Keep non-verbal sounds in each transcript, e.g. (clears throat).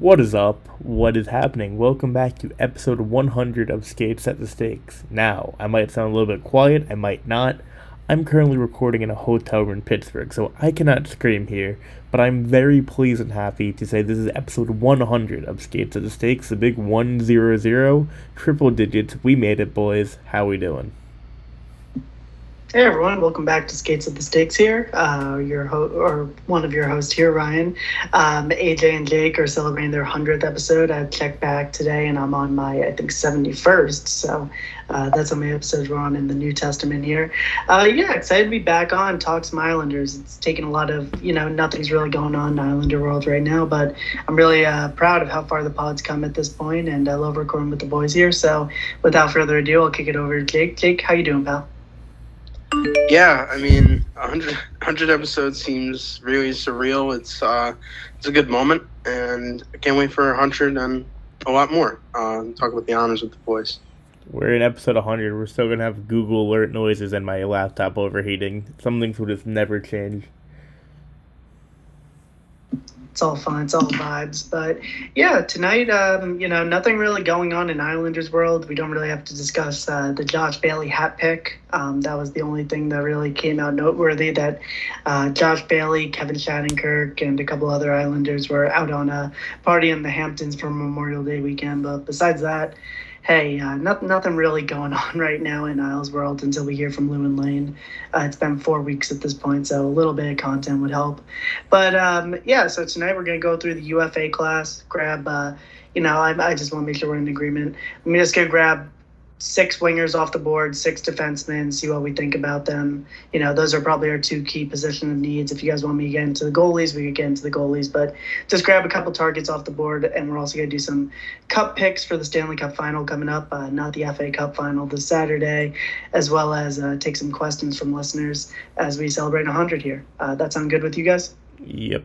What is up? What is happening? Welcome back to episode 100 of Skates at the Stakes. Now, I might sound a little bit quiet, I might not. I'm currently recording in a hotel room in Pittsburgh, so I cannot scream here, but I'm very pleased and happy to say this is episode 100 of Skates at the Stakes, the big 100, triple digits. We made it, boys. How we doing? Hey everyone, welcome back to Skates at the Stakes here. Uh, your ho- or one of your hosts here, Ryan. Um, AJ and Jake are celebrating their hundredth episode. I checked back today, and I'm on my I think seventy first. So uh, that's how many episodes we're on in the New Testament here. Uh, yeah, excited to be back on talk some Islanders. It's taken a lot of you know nothing's really going on in Islander world right now, but I'm really uh, proud of how far the pod's come at this point, and I love recording with the boys here. So without further ado, I'll kick it over to Jake. Jake, how you doing, pal? Yeah, I mean, 100, 100 episodes seems really surreal. It's uh, it's a good moment, and I can't wait for 100 and a lot more. Uh, talk about the honors with the boys. We're in episode 100. We're still gonna have Google alert noises and my laptop overheating. Some things will just never change. It's all fun. It's all vibes. But yeah, tonight, um, you know, nothing really going on in Islanders world. We don't really have to discuss uh, the Josh Bailey hat pick. Um, that was the only thing that really came out noteworthy. That uh, Josh Bailey, Kevin Shattenkirk, and a couple other Islanders were out on a party in the Hamptons for Memorial Day weekend. But besides that. Hey, uh, not, nothing really going (laughs) on right now in Isles World until we hear from and Lane. Uh, it's been four weeks at this point, so a little bit of content would help. But um, yeah, so tonight we're going to go through the UFA class, grab, uh, you know, I, I just want to make sure we're in agreement. I'm just going to grab six wingers off the board, six defensemen, see what we think about them. You know, those are probably our two key position of needs. If you guys want me to get into the goalies, we could get into the goalies, but just grab a couple targets off the board. And we're also going to do some cup picks for the Stanley Cup final coming up, uh, not the FA Cup final this Saturday, as well as uh, take some questions from listeners as we celebrate 100 here. Uh, that sound good with you guys? Yep.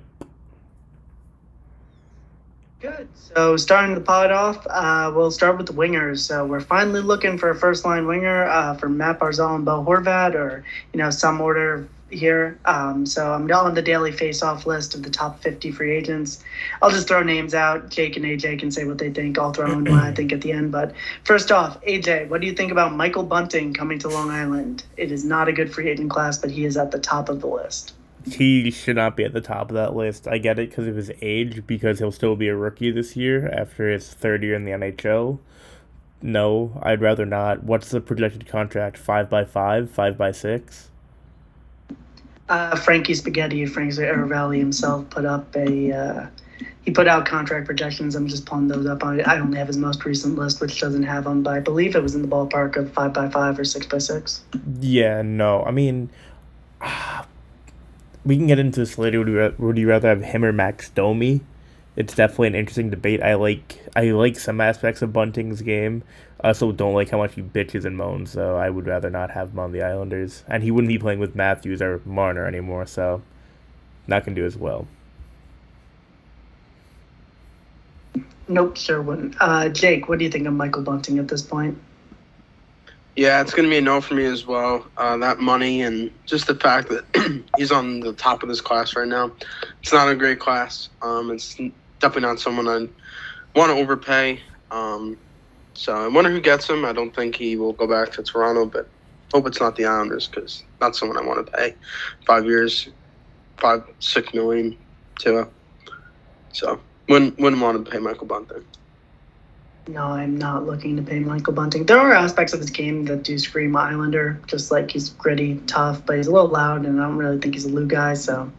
Good. So starting the pod off, uh, we'll start with the wingers. So we're finally looking for a first line winger uh, for Matt Barzal and Bo Horvat, or you know some order here. Um, so I'm on the daily face-off list of the top 50 free agents. I'll just throw names out. Jake and AJ can say what they think. I'll throw in what I think at the end. But first off, AJ, what do you think about Michael Bunting coming to Long Island? It is not a good free agent class, but he is at the top of the list. He should not be at the top of that list. I get it because of his age, because he'll still be a rookie this year after his third year in the NHL. No, I'd rather not. What's the projected contract? Five by five, five by six. Uh, Frankie Spaghetti, Frank Seravalli himself put up a. Uh, he put out contract projections. I'm just pulling those up. I, I only have his most recent list, which doesn't have them, but I believe it was in the ballpark of five by five or six by six. Yeah, no. I mean, we can get into this later. Would you, would you rather have him or Max Domi? It's definitely an interesting debate. I like I like some aspects of Bunting's game. I also don't like how much he bitches and moans, so I would rather not have him on the Islanders. And he wouldn't be playing with Matthews or Marner anymore, so not gonna do as well. Nope, sure wouldn't. Uh, Jake, what do you think of Michael Bunting at this point? Yeah, it's going to be a no for me as well. Uh, that money and just the fact that (clears throat) he's on the top of this class right now. It's not a great class. Um, it's definitely not someone I want to overpay. Um, so I wonder who gets him. I don't think he will go back to Toronto, but hope it's not the Islanders because not someone I want to pay. Five years, five, six million to. So wouldn't wouldn't want to pay Michael Bunting. No, I'm not looking to pay Michael Bunting. There are aspects of his game that do scream Islander, just like he's gritty, tough, but he's a little loud, and I don't really think he's a Lou guy. So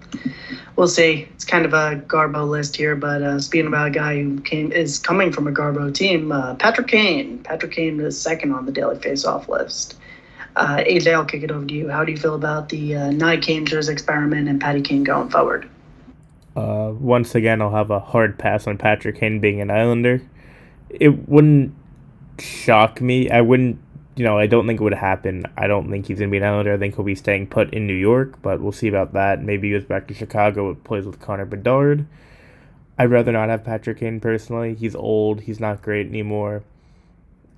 we'll see. It's kind of a Garbo list here, but uh, speaking about a guy who came is coming from a Garbo team, uh, Patrick Kane. Patrick Kane is second on the daily face-off list. Uh, AJ, I'll kick it over to you. How do you feel about the uh, Nye Kangers experiment and Patty Kane going forward? Uh, once again, I'll have a hard pass on Patrick Kane being an Islander. It wouldn't shock me. I wouldn't, you know, I don't think it would happen. I don't think he's going to be an Islander. I think he'll be staying put in New York, but we'll see about that. Maybe he goes back to Chicago, plays with Connor Bedard. I'd rather not have Patrick Kane personally. He's old. He's not great anymore.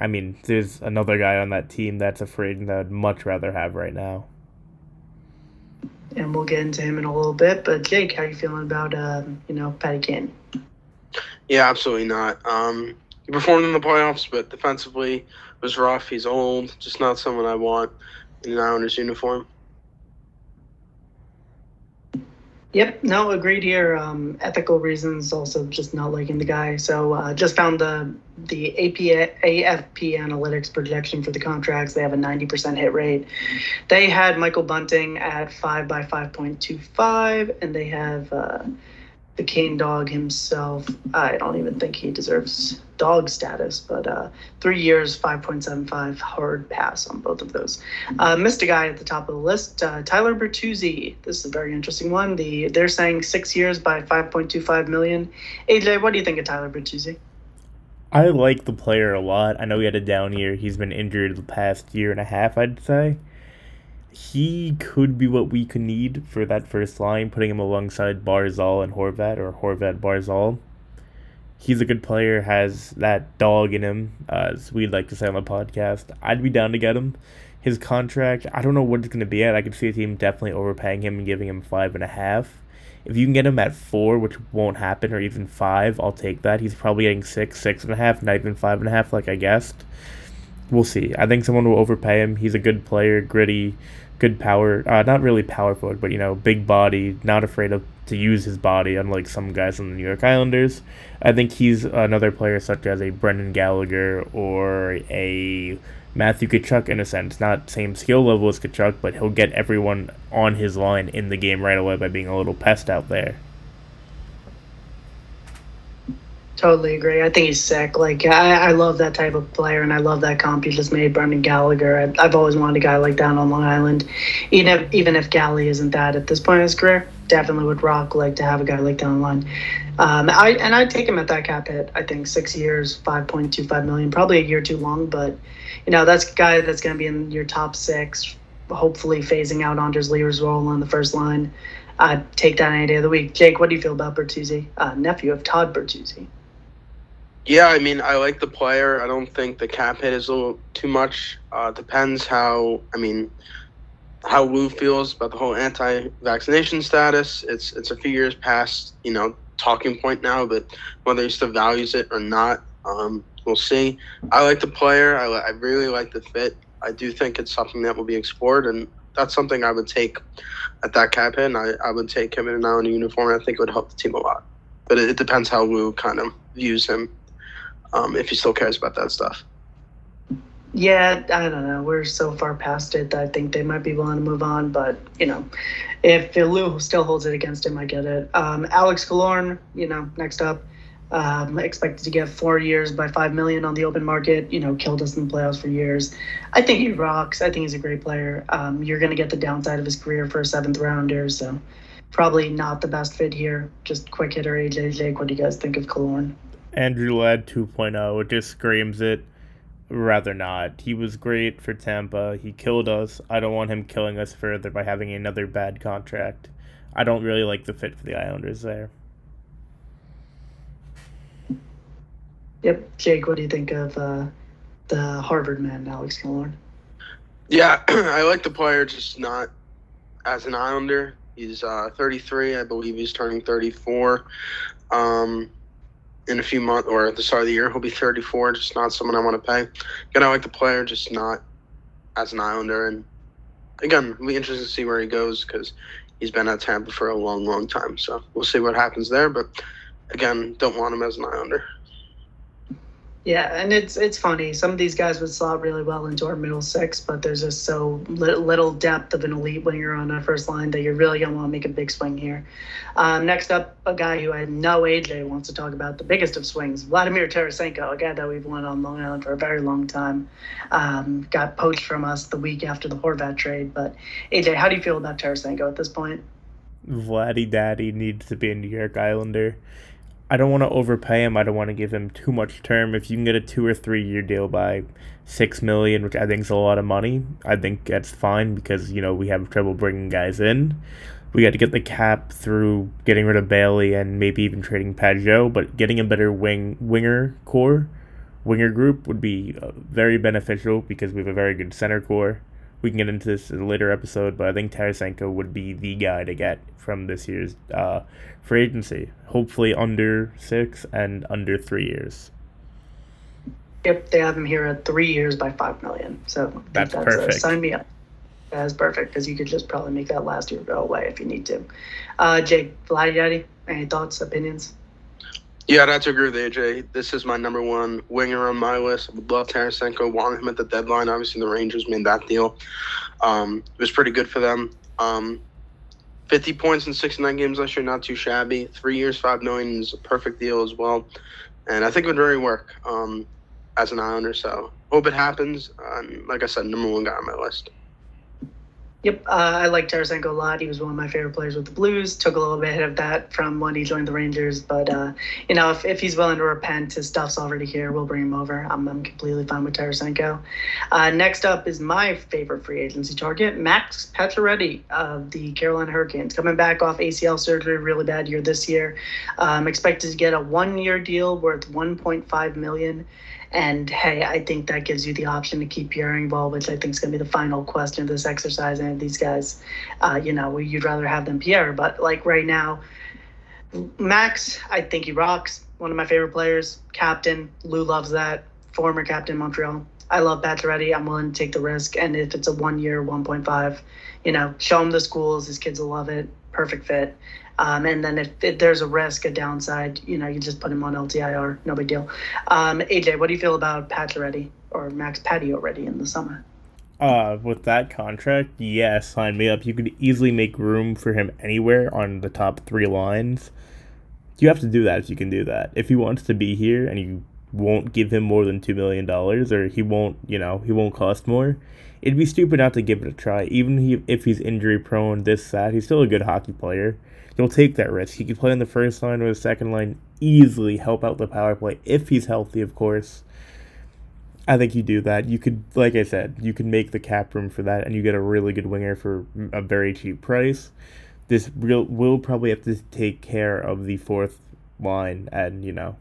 I mean, there's another guy on that team that's afraid and that I'd much rather have right now. And we'll get into him in a little bit. But Jake, how are you feeling about um, you know Patty Kane? Yeah, absolutely not. Um, he performed in the playoffs, but defensively was rough. He's old, just not someone I want in an Islanders uniform. Yep, no, agreed here. Um, ethical reasons, also just not liking the guy. So uh, just found the the AP, AFP analytics projection for the contracts. They have a 90% hit rate. They had Michael Bunting at 5 by 5.25, and they have uh, the Kane dog himself. I don't even think he deserves dog status, but uh, three years, 5.75 hard pass on both of those. Uh, missed a guy at the top of the list, uh, Tyler Bertuzzi. This is a very interesting one. The They're saying six years by 5.25 million. AJ, what do you think of Tyler Bertuzzi? I like the player a lot. I know he had a down year. He's been injured the past year and a half, I'd say he could be what we could need for that first line, putting him alongside Barzal and Horvat or Horvat Barzal. He's a good player, has that dog in him, as we'd like to say on the podcast. I'd be down to get him. His contract, I don't know what it's going to be at. I could see a team definitely overpaying him and giving him five and a half. If you can get him at four, which won't happen, or even five, I'll take that. He's probably getting six, six and a half, not even five and a half, like I guessed we'll see. I think someone will overpay him. He's a good player, gritty, good power. Uh, not really power forward, but you know, big body, not afraid of to use his body, unlike some guys on the New York Islanders. I think he's another player such as a Brendan Gallagher or a Matthew Tkachuk in a sense. Not same skill level as Tkachuk, but he'll get everyone on his line in the game right away by being a little pest out there. Totally agree. I think he's sick. Like I, I love that type of player, and I love that comp you just made, Brendan Gallagher. I, have always wanted a guy like that on Long Island, even if even if Galley isn't that at this point in his career. Definitely would rock like to have a guy like that on line. Um, I and I'd take him at that cap hit. I think six years, five point two five million, probably a year too long, but you know that's a guy that's going to be in your top six. Hopefully, phasing out Anders Lee's role on the first line. I'd take that any day of the week. Jake, what do you feel about Bertuzzi, uh, nephew of Todd Bertuzzi? Yeah, I mean, I like the player. I don't think the cap hit is a little too much. Uh, depends how. I mean, how Lou feels about the whole anti-vaccination status. It's it's a few years past you know talking point now, but whether he still values it or not, um, we'll see. I like the player. I, I really like the fit. I do think it's something that will be explored, and that's something I would take at that cap hit. And I, I would take him in an Island uniform. I think it would help the team a lot. But it, it depends how Lou kind of views him um, if he still cares about that stuff. Yeah, I don't know. We're so far past it that I think they might be willing to move on. But you know, if Lou still holds it against him, I get it. Um, Alex Killorn, you know, next up, um, expected to get four years by five million on the open market. You know, killed us in the playoffs for years. I think he rocks. I think he's a great player. Um, you're going to get the downside of his career for a seventh rounder, so probably not the best fit here. Just quick hitter, AJ Jake. What do you guys think of Killorn? Andrew Ladd 2.0. It just screams it. Rather not. He was great for Tampa. He killed us. I don't want him killing us further by having another bad contract. I don't really like the fit for the Islanders there. Yep. Jake, what do you think of uh, the Harvard man, Alex Killorn? Yeah, (clears throat) I like the player, just not as an Islander. He's uh, 33. I believe he's turning 34. Um, in a few months or at the start of the year. He'll be 34, just not someone I want to pay. Again, I like the player, just not as an Islander. And again, it'll be interesting to see where he goes because he's been at Tampa for a long, long time. So we'll see what happens there. But again, don't want him as an Islander. Yeah, and it's it's funny. Some of these guys would slot really well into our middle six, but there's just so little, depth of an elite you're on our first line that you're really gonna want to make a big swing here. Um, next up, a guy who I know AJ wants to talk about the biggest of swings, Vladimir Tarasenko, a guy that we've won on Long Island for a very long time. Um, got poached from us the week after the Horvat trade, but AJ, how do you feel about Tarasenko at this point? Vladdy Daddy needs to be a New York Islander. I don't want to overpay him. I don't want to give him too much term. If you can get a two or three year deal by six million, which I think is a lot of money, I think that's fine because you know we have trouble bringing guys in. we got to get the cap through getting rid of Bailey and maybe even trading Pageau, but getting a better wing winger core, winger group would be uh, very beneficial because we have a very good center core. We can get into this in a later episode, but I think Tarasenko would be the guy to get from this year's uh, free agency. Hopefully under six and under three years. Yep, they have him here at three years by five million. So that's, that's perfect. Uh, sign me up. That's perfect because you could just probably make that last year go away if you need to. Uh, Jake, Vladi, any thoughts, opinions? Yeah, I'd have to agree with AJ. This is my number one winger on my list. I would love Tarasenko. Wanted him at the deadline. Obviously, the Rangers made that deal. Um, it was pretty good for them. Um, 50 points in 69 games last year, not too shabby. Three years, five million is a perfect deal as well. And I think it would really work um, as an Islander. So hope it happens. Um, like I said, number one guy on my list. Yep, uh, I like Tarasenko a lot. He was one of my favorite players with the Blues. Took a little bit of that from when he joined the Rangers, but uh, you know, if, if he's willing to repent, his stuff's already here. We'll bring him over. I'm, I'm completely fine with Tarasenko. Uh, next up is my favorite free agency target, Max Pacioretty of the Carolina Hurricanes, coming back off ACL surgery, really bad year this year. Um, expected to get a one-year deal worth 1.5 million. And hey, I think that gives you the option to keep Pierre Engvall, which I think is going to be the final question of this exercise. And these guys, uh, you know, you'd rather have them Pierre. But like right now, Max, I think he rocks. One of my favorite players, captain. Lou loves that. Former captain Montreal. I love Pacioretty. I'm willing to take the risk. And if it's a one year, 1.5, you know, show him the schools. His kids will love it. Perfect fit. Um, and then if, if, there's a risk, a downside, you know, you just put him on LTIR, no big deal. Um, AJ, what do you feel about Pacioretty or Max Pacioretty in the summer? Uh, with that contract, yeah, sign me up. You could easily make room for him anywhere on the top three lines. You have to do that if you can do that. If he wants to be here and you won't give him more than two million dollars, or he won't, you know, he won't cost more. It'd be stupid not to give it a try. Even if he's injury prone, this that he's still a good hockey player he'll take that risk. He could play on the first line or the second line easily, help out the power play if he's healthy, of course. I think you do that. You could, like I said, you can make the cap room for that, and you get a really good winger for a very cheap price. This real will probably have to take care of the fourth line, and you know,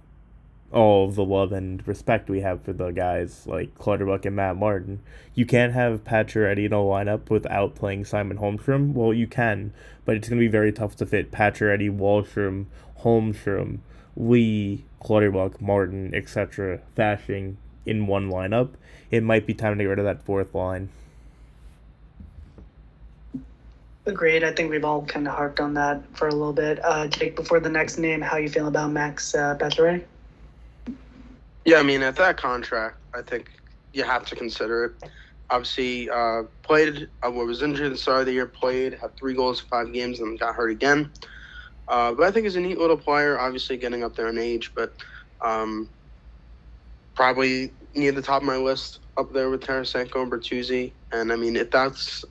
all the love and respect we have for the guys like Clutterbuck and Matt Martin. You can't have Pacioretty in a lineup without playing Simon Holmstrom. Well, you can, but it's going to be very tough to fit Pacioretty, Wahlstrom, Holmstrom, Lee, Clutterbuck, Martin, etc. Fasching in one lineup. It might be time to get rid of that fourth line. Agreed. I think we've all kind of harped on that for a little bit. Uh, Jake, before the next name, how you feel about Max uh, Pacioretty? Yeah, I mean, at that contract, I think you have to consider it. Obviously, uh, played, uh, was injured at the start of the year, played, had three goals, in five games, and got hurt again. Uh, but I think he's a neat little player, obviously getting up there in age, but um, probably near the top of my list up there with Tarasenko and Bertuzzi. And I mean, if that's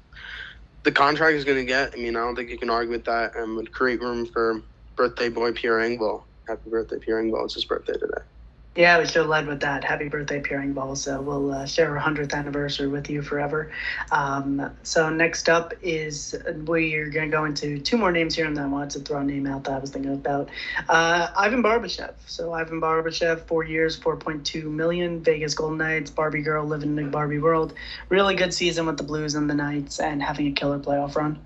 the contract is going to get, I mean, I don't think you can argue with that and would create room for birthday boy Pierre Engvall. Happy birthday, Pierre Engvall. It's his birthday today. Yeah, we should have led with that. Happy birthday, Pierre Engvall. So we'll uh, share our 100th anniversary with you forever. Um, so next up is we're going to go into two more names here, and then I wanted to throw a name out that I was thinking about. Uh, Ivan Barbashev. So Ivan Barbashev, four years, 4.2 million. Vegas Golden Knights, Barbie girl, living in the Barbie world. Really good season with the Blues and the Knights, and having a killer playoff run.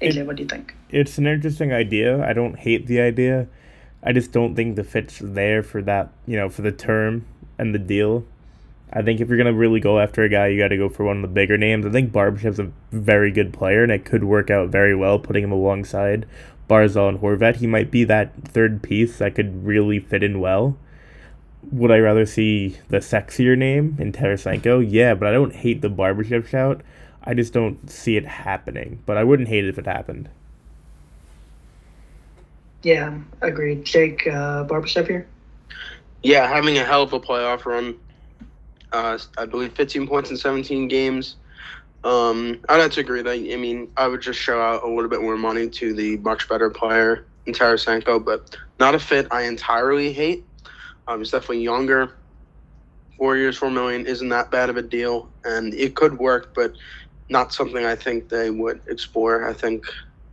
AJ, it, what do you think? It's an interesting idea. I don't hate the idea. I just don't think the fit's there for that, you know, for the term and the deal. I think if you're gonna really go after a guy, you got to go for one of the bigger names. I think Barbashev's a very good player, and it could work out very well putting him alongside Barzal and Horvat. He might be that third piece that could really fit in well. Would I rather see the sexier name in Tarasenko? Yeah, but I don't hate the Barbashev shout. I just don't see it happening. But I wouldn't hate it if it happened. Yeah, agreed. Jake uh, Barbashev here. Yeah, having a hell of a playoff run. Uh, I believe 15 points in 17 games. Um, I'd have to agree that I mean I would just show out a little bit more money to the much better player in Tarasenko, but not a fit I entirely hate. Um, he's definitely younger. Four years, four million isn't that bad of a deal, and it could work, but not something I think they would explore. I think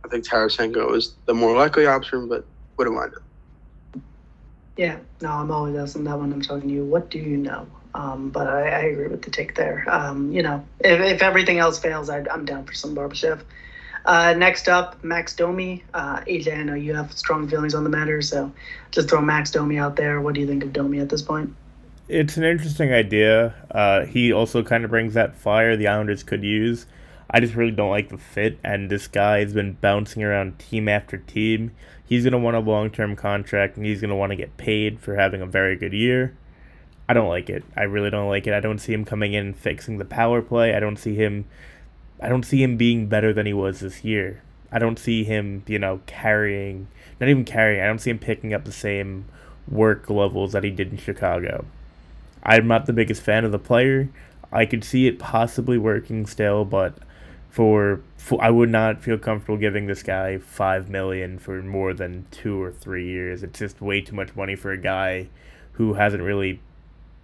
I think Tarasenko is the more likely option, but what do I it. Yeah, no, I'm always asking that when I'm talking to you. What do you know? Um, but I, I, agree with the take there. Um, you know, if, if everything else fails, I, am down for some Barbashev. Uh, next up, Max Domi. Uh, AJ, I know you have strong feelings on the matter, so just throw Max Domi out there. What do you think of Domi at this point? It's an interesting idea. Uh, he also kind of brings that fire the Islanders could use. I just really don't like the fit, and this guy has been bouncing around team after team. He's going to want a long term contract, and he's going to want to get paid for having a very good year. I don't like it. I really don't like it. I don't see him coming in and fixing the power play. I don't see him. I don't see him being better than he was this year. I don't see him, you know, carrying, not even carrying. I don't see him picking up the same work levels that he did in Chicago. I'm not the biggest fan of the player. I could see it possibly working still, but for, for I would not feel comfortable giving this guy five million for more than two or three years. It's just way too much money for a guy who hasn't really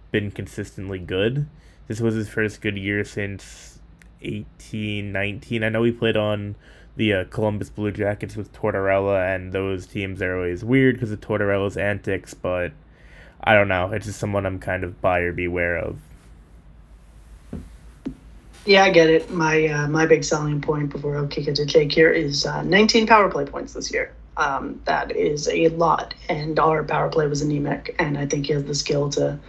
been consistently good. This was his first good year since eighteen nineteen. I know he played on the uh, Columbus Blue Jackets with Tortorella, and those teams are always weird because of Tortorella's antics, but I don't know. It's just someone I'm kind of buyer beware of. Yeah, I get it. My uh, my big selling point before I'll kick it to Jake here is uh, 19 power play points this year. Um, that is a lot, and our power play was anemic, and I think he has the skill to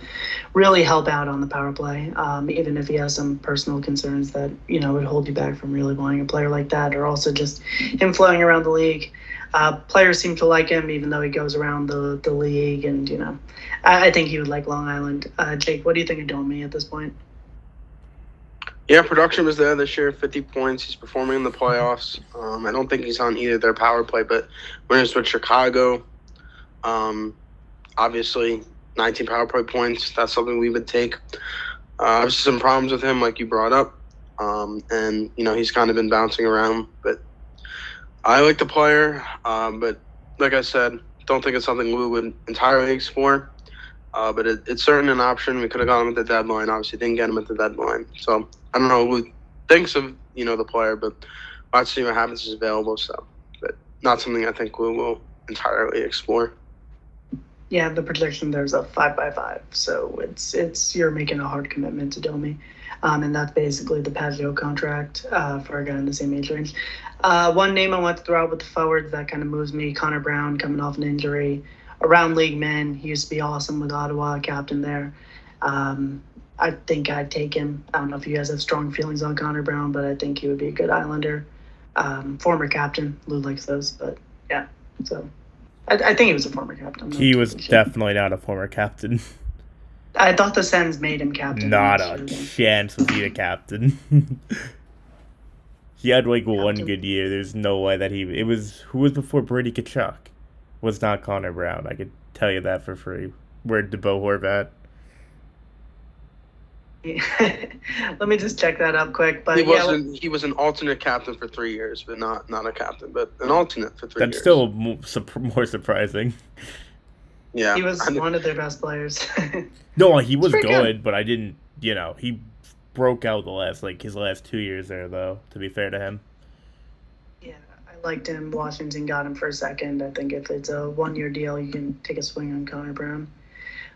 really help out on the power play. Um, even if he has some personal concerns that you know would hold you back from really wanting a player like that, or also just him flowing around the league. Uh, players seem to like him, even though he goes around the, the league, and you know, I, I think he would like Long Island. Uh, Jake, what do you think of Domi at this point? Yeah, production was there this year, 50 points. He's performing in the playoffs. Um, I don't think he's on either their power play, but when it's with Chicago, um, obviously 19 power play points, that's something we would take. Uh, some problems with him, like you brought up. Um, and, you know, he's kind of been bouncing around. But I like the player. Um, but like I said, don't think it's something we would entirely explore. Uh, but it, it's certainly an option. We could have got him at the deadline. Obviously, didn't get him at the deadline. So I don't know who thinks of you know the player, but let's see what happens is available. So, but not something I think we will entirely explore. Yeah, the projection there's a five by five, so it's it's you're making a hard commitment to Domi, um, and that's basically the Pageau contract uh, for a guy in the same age range. Uh, one name I want to throw out with the forwards that kind of moves me: Connor Brown coming off an injury, around league men. He used to be awesome with Ottawa, captain there. Um, I think I'd take him. I don't know if you guys have strong feelings on Connor Brown, but I think he would be a good Islander. Um, former captain. Lou likes those, but yeah. So I, I think he was a former captain. He was definitely not a former captain. I thought the Sens made him captain. Not a chance was he a captain. (laughs) he had like captain. one good year. There's no way that he. It was who was before Brady Tkachuk. Was not Connor Brown. I could tell you that for free. Where did Bo Horvat? (laughs) Let me just check that up quick. But he yeah, wasn't. He was an alternate captain for three years, but not not a captain, but an alternate for three. That's years. still more, more surprising. Yeah, he was one of their best players. (laughs) no, he was good, good, but I didn't. You know, he broke out the last like his last two years there, though. To be fair to him. Yeah, I liked him. Washington got him for a second. I think if it's a one-year deal, you can take a swing on Connor Brown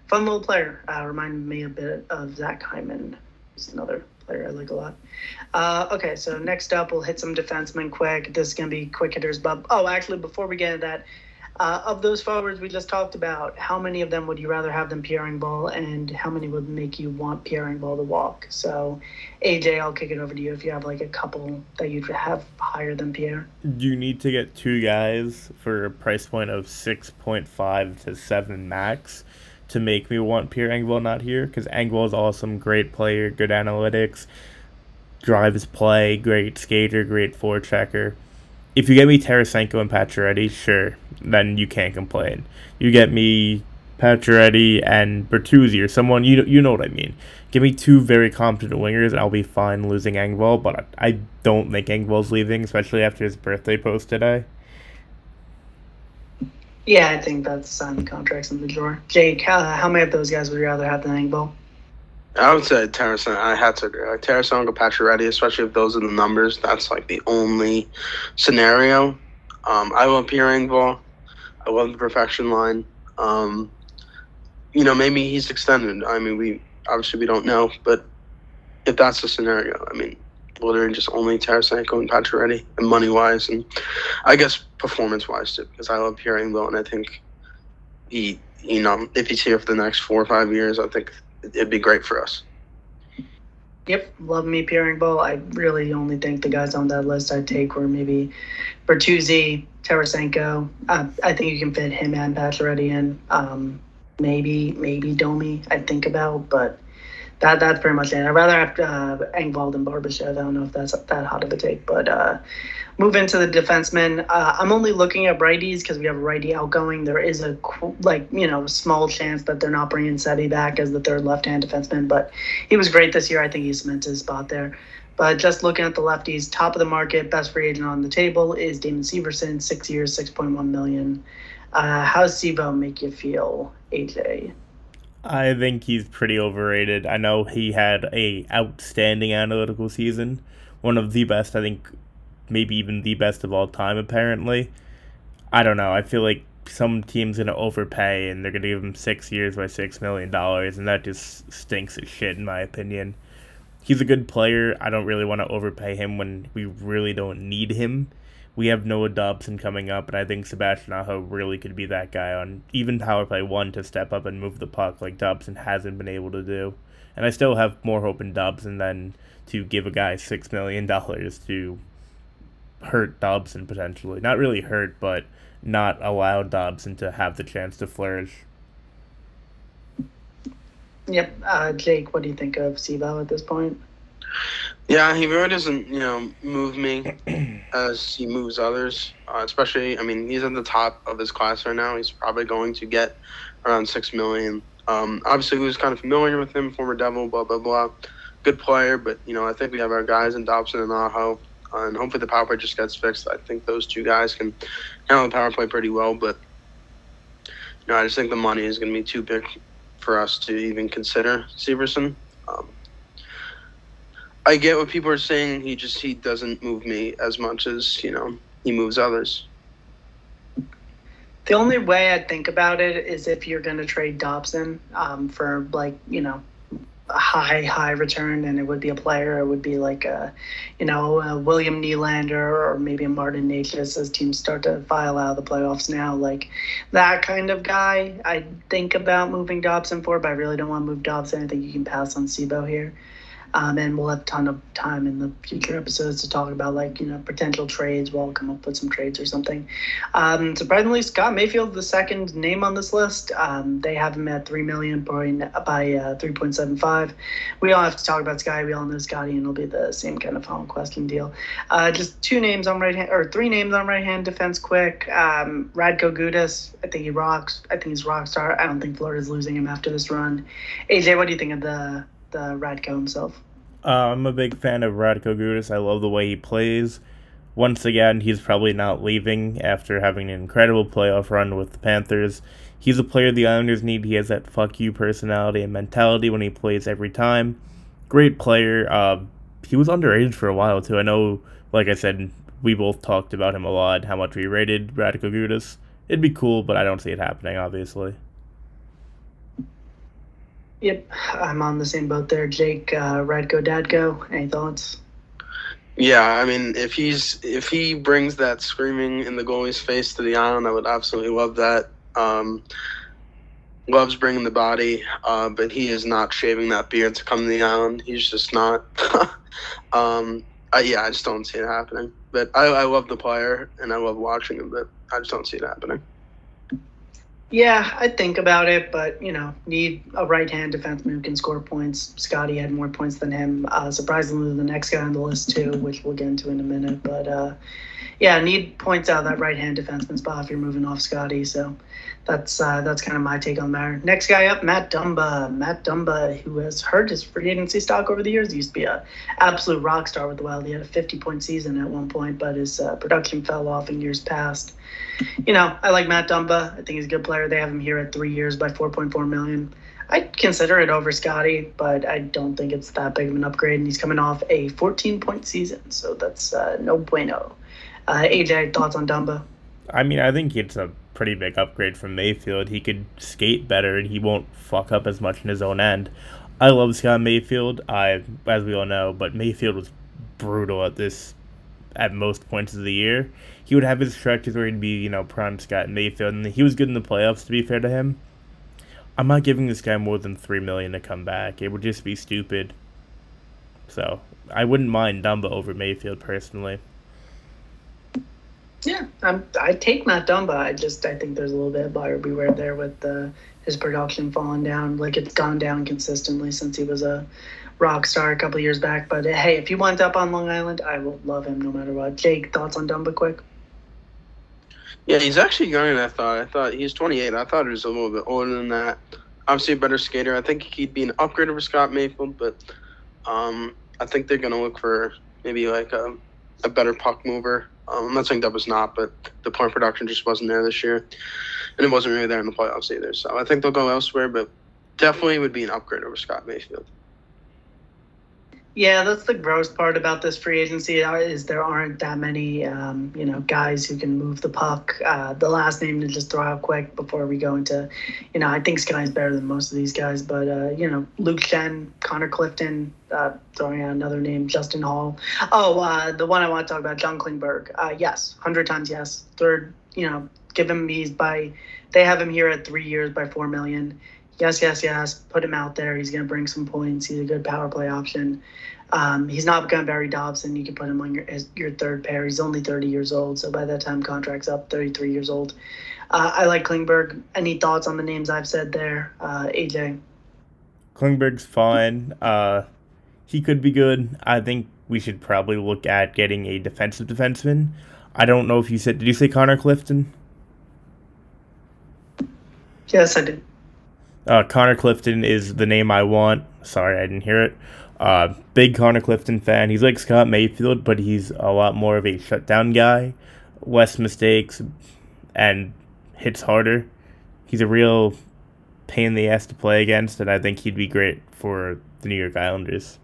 fun little player. Uh, reminded me a bit of Zach Hyman. He's another player I like a lot. Uh, okay, so next up, we'll hit some defensemen quick. This is going to be quick hitters. But oh, actually, before we get into that, uh, of those forwards we just talked about, how many of them would you rather have than Pierre Engvall, and how many would make you want Pierre Engvall to walk? So, AJ, I'll kick it over to you if you have like a couple that you'd have higher than Pierre. You need to get two guys for a price point of six point five to seven max to make me want Pierre Engvall not here because Engvall is awesome, great player, good analytics, drives play, great skater, great forechecker. If you get me Tarasenko and Pacioretty, sure, then you can't complain. You get me Pacioretty and Bertuzzi or someone you you know what I mean. Give me two very competent wingers, and I'll be fine losing Engvall. But I don't think Engvall's leaving, especially after his birthday post today. Yeah, I think that's signed contracts in the drawer. Jake, how, how many of those guys would you rather have than Engvall? I would say Tarasenko. I had to agree. Like Tarasenko, Pacioretty, especially if those are the numbers. That's like the only scenario. Um, I love Pierre Engvall. I love the perfection line. Um, you know, maybe he's extended. I mean, we obviously we don't know, but if that's the scenario, I mean, literally just only Tarasenko and Pacioretty, and money wise, and I guess performance wise too, because I love Pierre Engvall, and I think he, you know, if he's here for the next four or five years, I think it'd be great for us. Yep, love me Pierre Engvall. I really only think the guys on that list I'd take were maybe Bertuzzi, Tarasenko. Uh, I think you can fit him and Pacioretty in. Um, maybe maybe Domi I'd think about, but that that's pretty much it. I'd rather have uh, Engvall than Barbashev. I don't know if that's that hot of a take, but uh, move into the defensemen. Uh, I'm only looking at righties because we have a righty outgoing. There is a like you know small chance that they're not bringing Seti back as the third left-hand defenseman, but he was great this year. I think he cemented his spot there. But just looking at the lefties, top of the market, best free agent on the table is Damon Severson, six years, six point one million. Uh, how's Sevo make you feel, AJ? I think he's pretty overrated. I know he had a outstanding analytical season, one of the best. I think maybe even the best of all time. Apparently, I don't know. I feel like some team's gonna overpay and they're gonna give him six years by six million dollars, and that just stinks as shit in my opinion. He's a good player. I don't really want to overpay him when we really don't need him we have Noah Dobson coming up, and I think Sebastian Aho really could be that guy on even power play one to step up and move the puck like Dobson hasn't been able to do. And I still have more hope in Dobson than to give a guy six million dollars to hurt Dobson potentially. Not really hurt, but not allow Dobson to have the chance to flourish. Yep, uh, Jake, what do you think of Sevo at this point? Yeah, he really doesn't, you know, move me as he moves others. Uh, especially, I mean, he's at the top of his class right now. He's probably going to get around six million. Um, obviously, who's kind of familiar with him, former Devil, blah blah blah. Good player, but you know, I think we have our guys in Dobson and Aho, uh, and hopefully the power play just gets fixed. I think those two guys can handle the power play pretty well, but you know, I just think the money is going to be too big for us to even consider Severson. Um, I get what people are saying. He just he doesn't move me as much as you know he moves others. The only way I think about it is if you're going to trade Dobson um, for like you know a high high return, and it would be a player. It would be like a you know a William Nylander or maybe a Martin Necas as teams start to file out of the playoffs now. Like that kind of guy, I think about moving Dobson for, but I really don't want to move Dobson. I think you can pass on Sevo here. Um, and we'll have a ton of time in the future episodes to talk about like you know potential trades. We'll come up with some trades or something. Um, surprisingly, Scott Mayfield, the second name on this list, um, they have him at three million point, by uh, three point seven five. We all have to talk about Sky. We all know Scotty, and it'll be the same kind of phone question deal. Uh, just two names on right hand or three names on right hand defense. Quick, um, Radko Gudas. I think he rocks. I think he's rock star. I don't think Florida's losing him after this run. AJ, what do you think of the the Radko himself? Uh, I'm a big fan of Radko Gudas. I love the way he plays. Once again, he's probably not leaving after having an incredible playoff run with the Panthers. He's a player the Islanders need. He has that fuck you personality and mentality when he plays every time. Great player. Uh, he was underrated for a while too. I know, like I said, we both talked about him a lot, how much we rated Radko Gudas. It'd be cool, but I don't see it happening, obviously. Yep, I'm on the same boat there, Jake. Uh, Radko Dadko, any thoughts? Yeah, I mean, if he's if he brings that screaming in the goalie's face to the island, I would absolutely love that. Um, loves bringing the body, uh, but he is not shaving that beard to come to the island. He's just not. (laughs) um, I, yeah, I just don't see it happening. But I, I love the player and I love watching him, but I just don't see it happening. Yeah, I think about it, but you know, need a right-hand defenseman who can score points. Scotty had more points than him. Uh, surprisingly, the next guy on the list too, (laughs) which we'll get into in a minute. But uh, yeah, need points out of that right-hand defenseman spot if you're moving off Scotty. So that's uh, that's kind of my take on that. Next guy up, Matt Dumba. Matt Dumba, who has hurt his free agency stock over the years, he used to be a absolute rock star with the Wild. He had a 50-point season at one point, but his uh, production fell off in years past you know, I like Matt Dumba. I think he's a good player. They have him here at three years by 4.4 million. I'd consider it over Scotty, but I don't think it's that big of an upgrade. And he's coming off a 14 point season, so that's uh, no bueno. Uh, AJ, thoughts on Dumba? I mean, I think it's a pretty big upgrade from Mayfield. He could skate better and he won't fuck up as much in his own end. I love Scott Mayfield, I as we all know, but Mayfield was brutal at this at most points of the year. He would have his stretches where he'd be, you know, prime Scott Mayfield, and he was good in the playoffs. To be fair to him, I'm not giving this guy more than three million to come back. It would just be stupid. So I wouldn't mind Dumba over Mayfield personally. Yeah, I'm, I take Matt Dumba. I just I think there's a little bit of buyer beware there with the, his production falling down. Like it's gone down consistently since he was a rock star a couple years back. But hey, if he winds up on Long Island, I will love him no matter what. Jake, thoughts on Dumba quick? Yeah, he's actually younger than I thought. I thought he's 28. I thought he was a little bit older than that. Obviously, a better skater. I think he'd be an upgrade over Scott Mayfield, but um, I think they're going to look for maybe like a, a better puck mover. Um, I'm not saying that was not, but the point production just wasn't there this year, and it wasn't really there in the playoffs either. So I think they'll go elsewhere, but definitely would be an upgrade over Scott Mayfield. Yeah, that's the gross part about this free agency uh, is there aren't that many, um, you know, guys who can move the puck. Uh, the last name to just throw out quick before we go into, you know, I think Sky's better than most of these guys, but uh, you know, Luke Schenn, Connor Clifton, uh, throwing out another name, Justin Holl. Oh, uh, the one I want to talk about, John Klingberg. Uh, yes, hundred times yes. Third, you know, give him he's by, they have him here at three years by four million yes, yes, yes, put him out there. He's going to bring some points. He's a good power play option. Um, he's not Barry Dobson. You can put him on your your third pair. He's only 30 years old, so by that time contract's up, 33 years old. Uh, I like Klingberg. Any thoughts on the names I've said there, uh, AJ? Klingberg's fine. Uh, he could be good. I think we should probably look at getting a defensive defenseman. I don't know if you said. Did you say Connor Clifton? Yes, I did. Uh, Connor Clifton is the name I want. Sorry, I didn't hear it. Uh, big Connor Clifton fan. He's like Scott Mayfield, but he's a lot more of a shutdown guy, less mistakes, and hits harder. He's a real pain in the ass to play against, and I think he'd be great for the New York Islanders.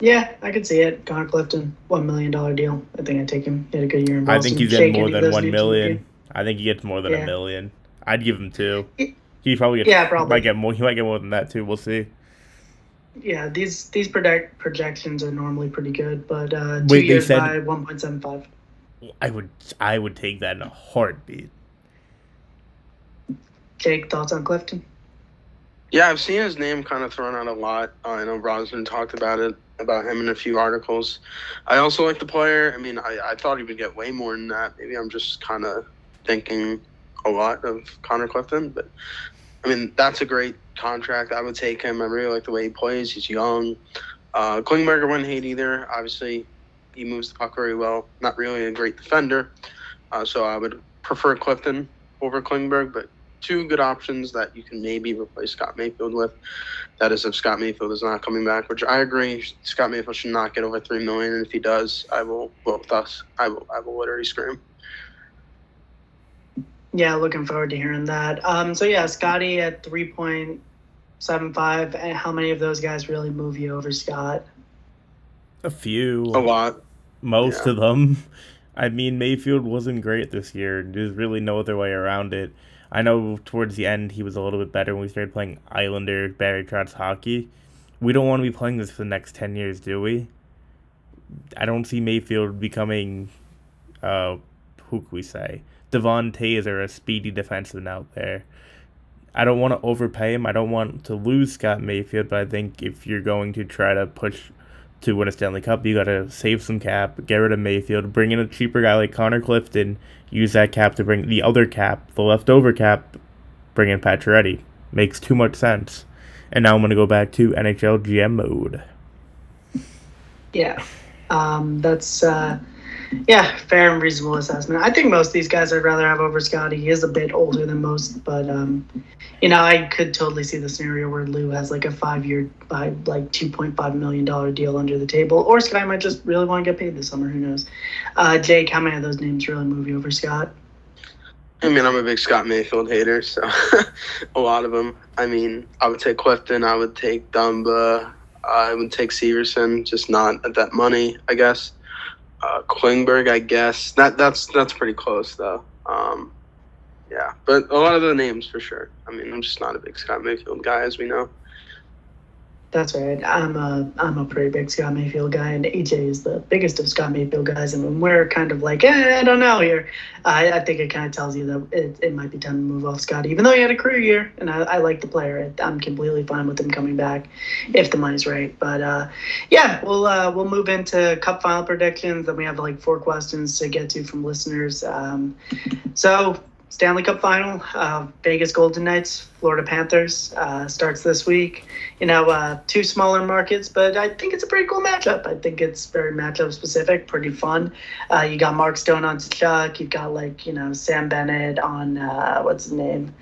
Yeah, I could see it. Connor Clifton, one million dollar deal. I think I'd take him. He had a good year in Boston. I think he's in more than one million. I think he gets more than Yeah. a million. I'd give him two. He- He probably gets, Yeah, probably. might get more. He might get more than that too. We'll see. Yeah, these these project projections are normally pretty good, but uh, two Wait, years said- by one point seven five. I would. I would take that in a heartbeat. Jake, thoughts on Clifton? Yeah, I've seen his name kind of thrown out a lot. Uh, I know Rosner talked about it, about him in a few articles. I also like the player. I mean, I, I thought he would get way more than that. Maybe I'm just kind of thinking a lot of Connor Clifton, but I mean, that's a great contract. I would take him. I really like the way he plays. He's young. Uh, Klingberger wouldn't hate either. Obviously, he moves the puck very well. Not really a great defender, uh, so I would prefer Clifton over Klingberg, but two good options that you can maybe replace Scott Mayfield with. That is if Scott Mayfield is not coming back, which I agree. Scott Mayfield should not get over three million, and if he does, I will well thus I will I will literally scream. Yeah, looking forward to hearing that. Um, so yeah, Scotty at three point seven five. And how many of those guys really move you over Scott? A few. A lot. most Yeah. of them. (laughs) I mean, Mayfield wasn't great this year. There's really no other way around it. I know towards the end he was a little bit better when we started playing Islander Barry Trotz hockey. We don't want to be playing this for the next ten years, do we? I don't see Mayfield becoming, uh, who can we say, Devon Taser, a speedy defenseman out there. I don't want to overpay him. I don't want to lose Scott Mayfield, but I think if you're going to try to push to win a Stanley Cup, you got to save some cap, get rid of Mayfield, bring in a cheaper guy like Connor Clifton, use that cap to bring the other cap, the leftover cap, bring in Pacioretty. Makes too much sense. And now I'm going to go back to NHL GM mode. Yeah, um, that's uh, yeah, fair and reasonable assessment. I think most of these guys I'd rather have over Scotty. He is a bit older than most, but um, you know, I could totally see the scenario where Lou has like a five-year, by like two point five million dollar deal under the table, or Scott might just really want to get paid this summer. Who knows? Uh, Jake, how many of those names really move you over Scott? I mean, I'm a big Scott Mayfield hater, so (laughs) a lot of them. I mean, I would take Clifton, I would take Dumba, I would take Severson, just not at that money, I guess. Uh, Klingberg, I guess. That that's that's pretty close though. Um, yeah, but a lot of the names for sure. I mean, I'm just not a big Scott Mayfield guy, as we know. That's right. I'm a I'm a pretty big Scott Mayfield guy, and AJ is the biggest of Scott Mayfield guys. And we're kind of like, eh, I don't know here, I, I think it kind of tells you that it, it might be time to move off Scott, even though he had a career year, and I, I like the player. I'm completely fine with him coming back if the money's right. But uh, yeah, we'll uh, we'll move into Cup final predictions. Then we have like four questions to get to from listeners. Um, so Stanley Cup final, uh, Vegas Golden Knights, Florida Panthers uh, starts this week. You know, uh, two smaller markets, but I think it's a pretty cool matchup. I think it's very matchup specific, pretty fun. Uh, you got Mark Stone on Tkachuk. You've got like you know Sam Bennett on uh, what's his name,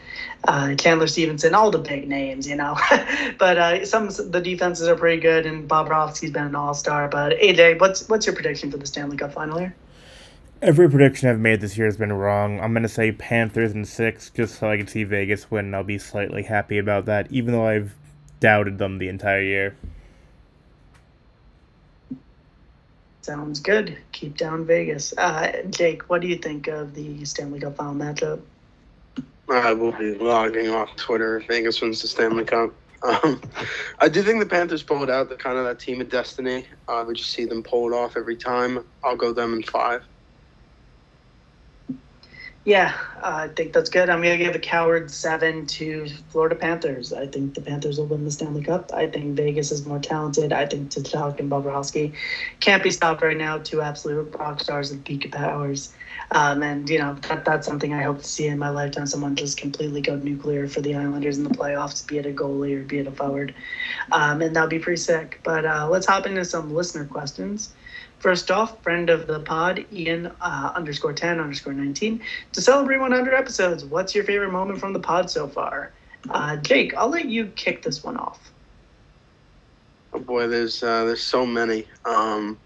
uh, Chandler Stephenson, all the big names, you know. (laughs) but some the defenses are pretty good, and Bob Bobrovsky's been an all star. But AJ, what's what's your prediction for the Stanley Cup final here? Every prediction I've made this year has been wrong. I'm going to say Panthers in six just so I can see Vegas win, and I'll be slightly happy about that, even though I've doubted them the entire year. Sounds good. Keep down Vegas. Uh, Jake, what do you think of the Stanley Cup final matchup? I will be logging off Twitter if Vegas wins the Stanley Cup. Um, I do think the Panthers pulled out the kind of that team of destiny. Uh, we just see them pull it off every time. I'll go them in five. Yeah, uh, I think that's good. I'm going to give a coward seven to Florida Panthers. I think the Panthers will win the Stanley Cup. I think Vegas is more talented. I think Tkachuk and Bobrovsky can't be stopped right now. Two absolute rock stars and peak powers. Um, and, you know, that, that's something I hope to see in my lifetime. Someone just completely go nuclear for the Islanders in the playoffs, be it a goalie or be it a forward. Um, and that would be pretty sick. But uh, let's hop into some listener questions. First off, friend of the pod, Ian uh, underscore 10 underscore 19. To celebrate 100 episodes, what's your favorite moment from the pod so far? Uh, Jake, I'll let you kick this one off. Oh boy, there's uh, there's so many. Um,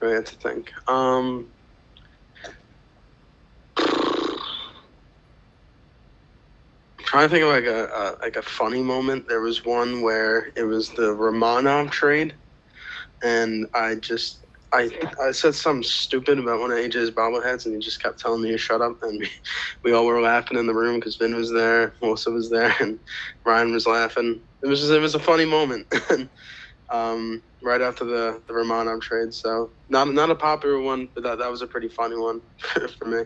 I have to think. Um, trying to think of like a, a, like a funny moment. There was one where it was the Romanov trade, and I just I I said something stupid about one of AJ's bobbleheads, and he just kept telling me to shut up, and we, (laughs) we all were laughing in the room because Vin was there, Melissa was there, (laughs) and Ryan was laughing. It was just, it was a funny moment. (laughs) um, right after the the Romanov trade, so not not a popular one, but that that was a pretty funny one for me.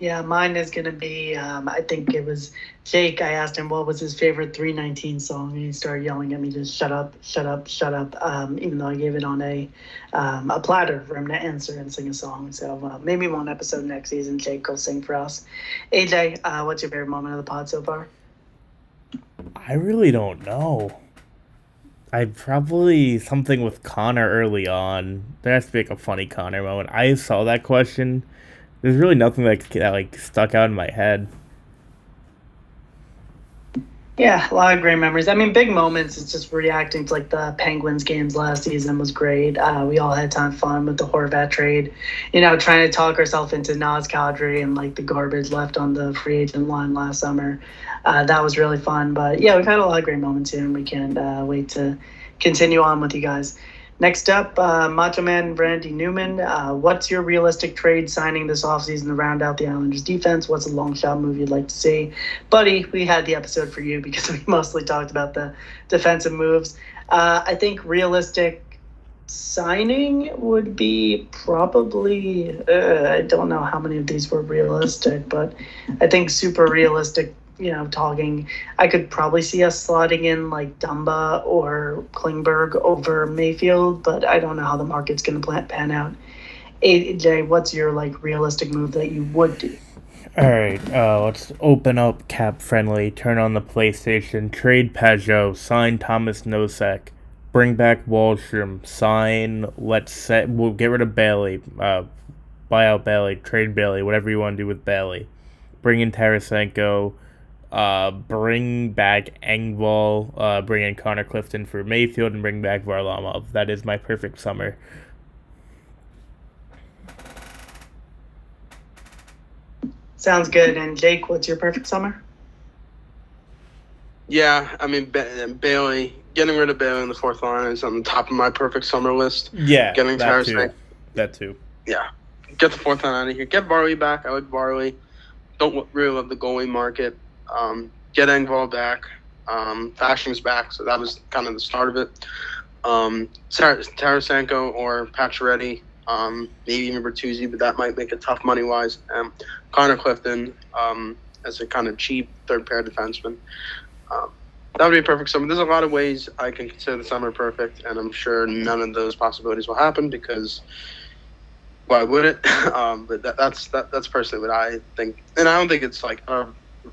Yeah, mine is gonna be. Um, I think it was Jake. I asked him what was his favorite 319 song, and he started yelling at me to shut up, shut up, shut up. Um, even though I gave it on a um, a platter for him to answer and sing a song. So uh, maybe one episode next season, Jake will sing for us. AJ, uh, what's your favorite moment of the pod so far? I really don't know. I probably something with Connor early on. There has to be like a funny Connor moment. I saw that question there's really nothing that, that like stuck out in my head. Yeah, a lot of great memories. I mean, big moments. It's just reacting to like the Penguins games last season was great. Uh, we all had time fun with the Horvat trade. You know, trying to talk ourselves into Naz Kadri and like the garbage left on the free agent line last summer. Uh, that was really fun. But yeah, we've had a lot of great moments here, and we can't uh, wait to continue on with you guys. Next up, uh, Macho Man Randy Newman. Uh, what's your realistic trade signing this offseason to round out the Islanders defense? What's a long shot move you'd like to see? Buddy, we had the episode for you (laughs) because we mostly talked about the defensive moves. Uh, I think realistic signing would be probably, uh, I don't know how many of these were realistic, but I think super realistic you know, talking, I could probably see us slotting in like Dumba or Klingberg over Mayfield, but I don't know how the market's going to pan out. AJ, what's your like realistic move that you would do? All right, uh, let's open up cap friendly, turn on the PlayStation, trade Pageau, sign Tomas Nosek, bring back Wahlstrom, sign, let's set, we'll get rid of Bailey, uh, buy out Bailey, trade Bailey, whatever you want to do with Bailey. Bring in Tarasenko, uh, bring back Engvall, uh, bring in Connor Clifton for Mayfield, and bring back Varlamov. That is my perfect summer. Sounds good. And Jake, what's your perfect summer? Yeah, I mean ba- Bailey getting rid of Bailey in the fourth line is on the top of my perfect summer list. Yeah, Getting that too. Tarasenko. That too. Yeah, get the fourth line out of here. Get Varly back. I like Varly. Don't really love the goalie market. Um, get Engvall back. Um, Fasching's back, so that was kind of the start of it. Um, Tar- Tarasenko or Pacioretty, um, maybe even Bertuzzi, but that might make it tough money wise. Um, Connor Clifton um, as a kind of cheap third pair defenseman. Um, that would be a perfect summer. There's a lot of ways I can consider the summer perfect, and I'm sure none of those possibilities will happen because why would it? (laughs) um, but that, that's that, that's personally what I think, and I don't think it's like a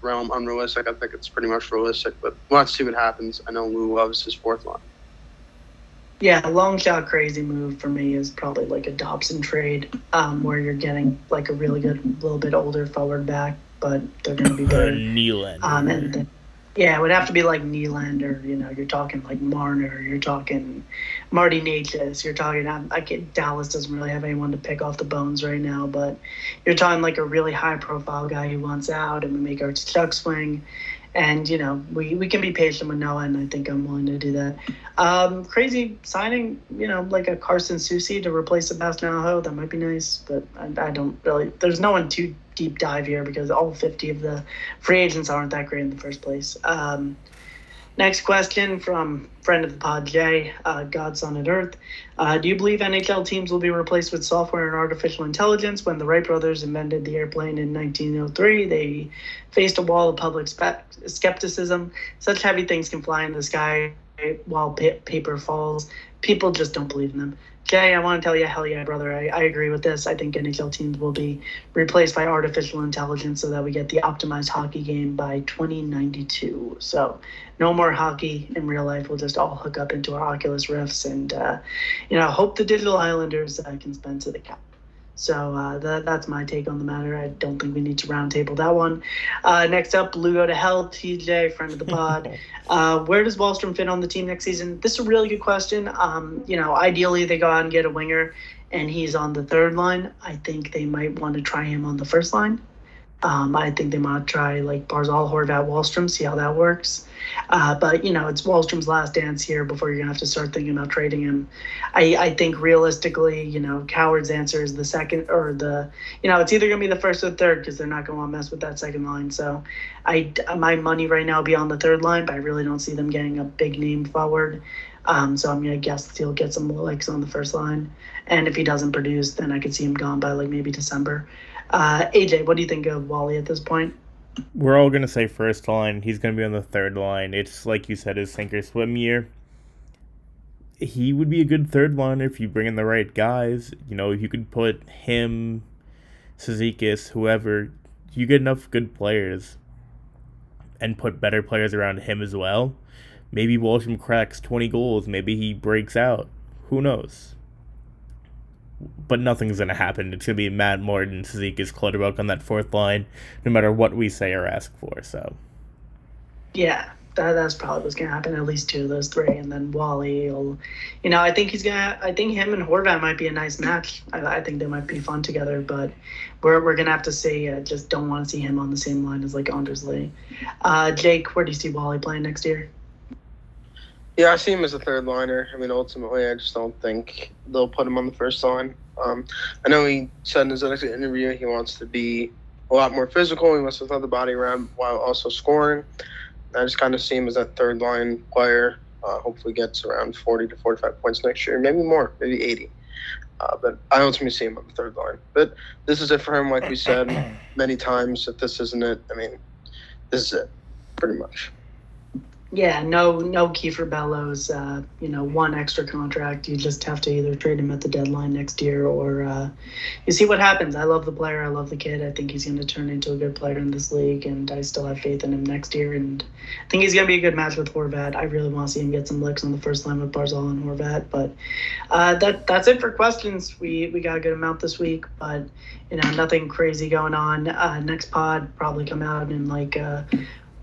realm unrealistic. I think it's pretty much realistic. But let's see what happens. I know Lou loves his fourth line. Yeah, a long shot crazy move for me is probably like a Dobson trade, um, where you're getting like a really good, little bit older forward back, but they're going to be (laughs) Uh, better. Nylander. Um, and then, yeah, it would have to be like Nylander. You know, you're talking like Marner. You're talking Marty Necas. You're talking. I, I get Dallas doesn't really have anyone to pick off the bones right now, but you're talking like a really high profile guy who wants out and we make our chuck swing. And you know, we, we can be patient with Noah, and I think I'm willing to do that. Um, crazy signing, you know, like a Carson Soucy to replace Sebastian Aho. That might be nice, but I, I don't really. There's no one too deep dive here because all 50 of the free agents aren't that great in the first place. Um, next question from friend of the pod, Jay, uh, Godson at Earth. Uh, do you believe NHL teams will be replaced with software and artificial intelligence? When the Wright brothers invented the airplane in 1903, they faced a wall of public spe- skepticism. Such heavy things can fly in the sky while pa- paper falls. People just don't believe in them. Jay, I want to tell you, hell yeah, brother. I, I agree with this. I think NHL teams will be replaced by artificial intelligence so that we get the optimized hockey game by 2092. So no more hockey in real life. We'll just all hook up into our Oculus Rifts and, uh, you know, hope the digital Islanders uh, can spend to the cap. So uh, that, that's my take on the matter. I don't think we need to roundtable that one. Uh, next up, Lugo to Hell, TJ, friend of the pod. (laughs) Uh, where does Wahlstrom fit on the team next season? This is a really good question. Um, you know, ideally they go out and get a winger, and he's on the third line. I think they might want to try him on the first line. Um, I think they might try like Barzal, Horvat, Wahlstrom, see how that works. Uh, but you know, it's Wahlstrom's last dance here before you're gonna have to start thinking about trading him. I, I think realistically, you know, Coward's answer is the second or the, you know, it's either gonna be the first or the third because they're not gonna want to mess with that second line. So, I my money right now be on the third line, but I really don't see them getting a big name forward. Um, so I'm gonna guess he'll get some likes on the first line, and if he doesn't produce, then I could see him gone by like maybe December. Uh, AJ, what do you think of Wally at this point? We're all gonna say first line. He's gonna be on the third line. It's like you said, his sink or swim year. He would be a good third liner if you bring in the right guys. You know, you could put him, Cizikas, whoever, you get enough good players, and put better players around him as well. Maybe Wahlstrom cracks twenty goals. Maybe he breaks out. Who knows? But nothing's gonna happen. It's gonna be Matt Martin, Cizikas, Clutterbuck on that fourth line, no matter what we say or ask for. So Yeah, that, that's probably what's gonna happen. At least two of those three, and then Wally. Will, you know, I think he's gonna. I think him and Horvat might be a nice match. I, I think they might be fun together. But we're we're gonna have to see. I just don't want to see him on the same line as like Anders Lee. Uh, Jake, where do you see Wally playing next year? Yeah, I see him as a third liner. I mean, ultimately, I just don't think they'll put him on the first line. Um, I know he said in his next interview he wants to be a lot more physical. He wants to throw the body around while also scoring. I just kind of see him as that third line player. Uh, hopefully, gets around 40 to 45 points next year, maybe more, maybe 80. Uh, but I ultimately see him on the third line. But this is it for him, like we said (clears throat) many times. If this isn't it, I mean, this is it, pretty much. Yeah, no, no Kiefer Bellows. Uh, you know, one extra contract. You just have to either trade him at the deadline next year, or uh, you see what happens. I love the player. I love the kid. I think he's going to turn into a good player in this league, and I still have faith in him next year. And I think he's going to be a good match with Horvat. I really want to see him get some licks on the first line with Barzal and Horvat. But uh, that that's it for questions. We we got a good amount this week, but you know, nothing crazy going on. Uh, next pod probably come out in like.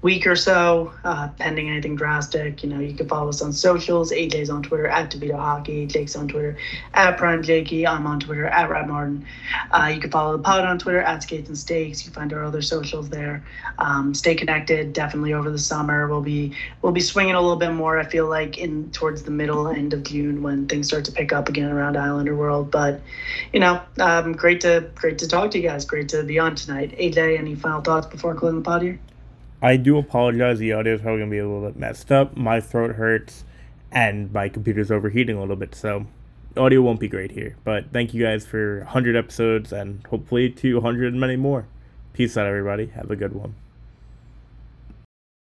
Week or so, uh, pending anything drastic. You know, you can follow us on socials. AJ's on Twitter at DeVito Hockey. Jake's on Twitter at Prime Jakey. I'm on Twitter at Rad Martin. Uh, you can follow the pod on Twitter at Skates and Steaks. You can find our other socials there. Um, stay connected. Definitely over the summer, we'll be we'll be swinging a little bit more. I feel like in towards the middle end of June when things start to pick up again around Islander World. But you know, um, great to great to talk to you guys. Great to be on tonight. AJ, any final thoughts before closing the pod here? I do apologize. The audio is probably going to be a little bit messed up. My throat hurts and my computer's overheating a little bit, so audio won't be great here. But thank you guys for 100 episodes and hopefully 200 and many more. Peace out, everybody. Have a good one.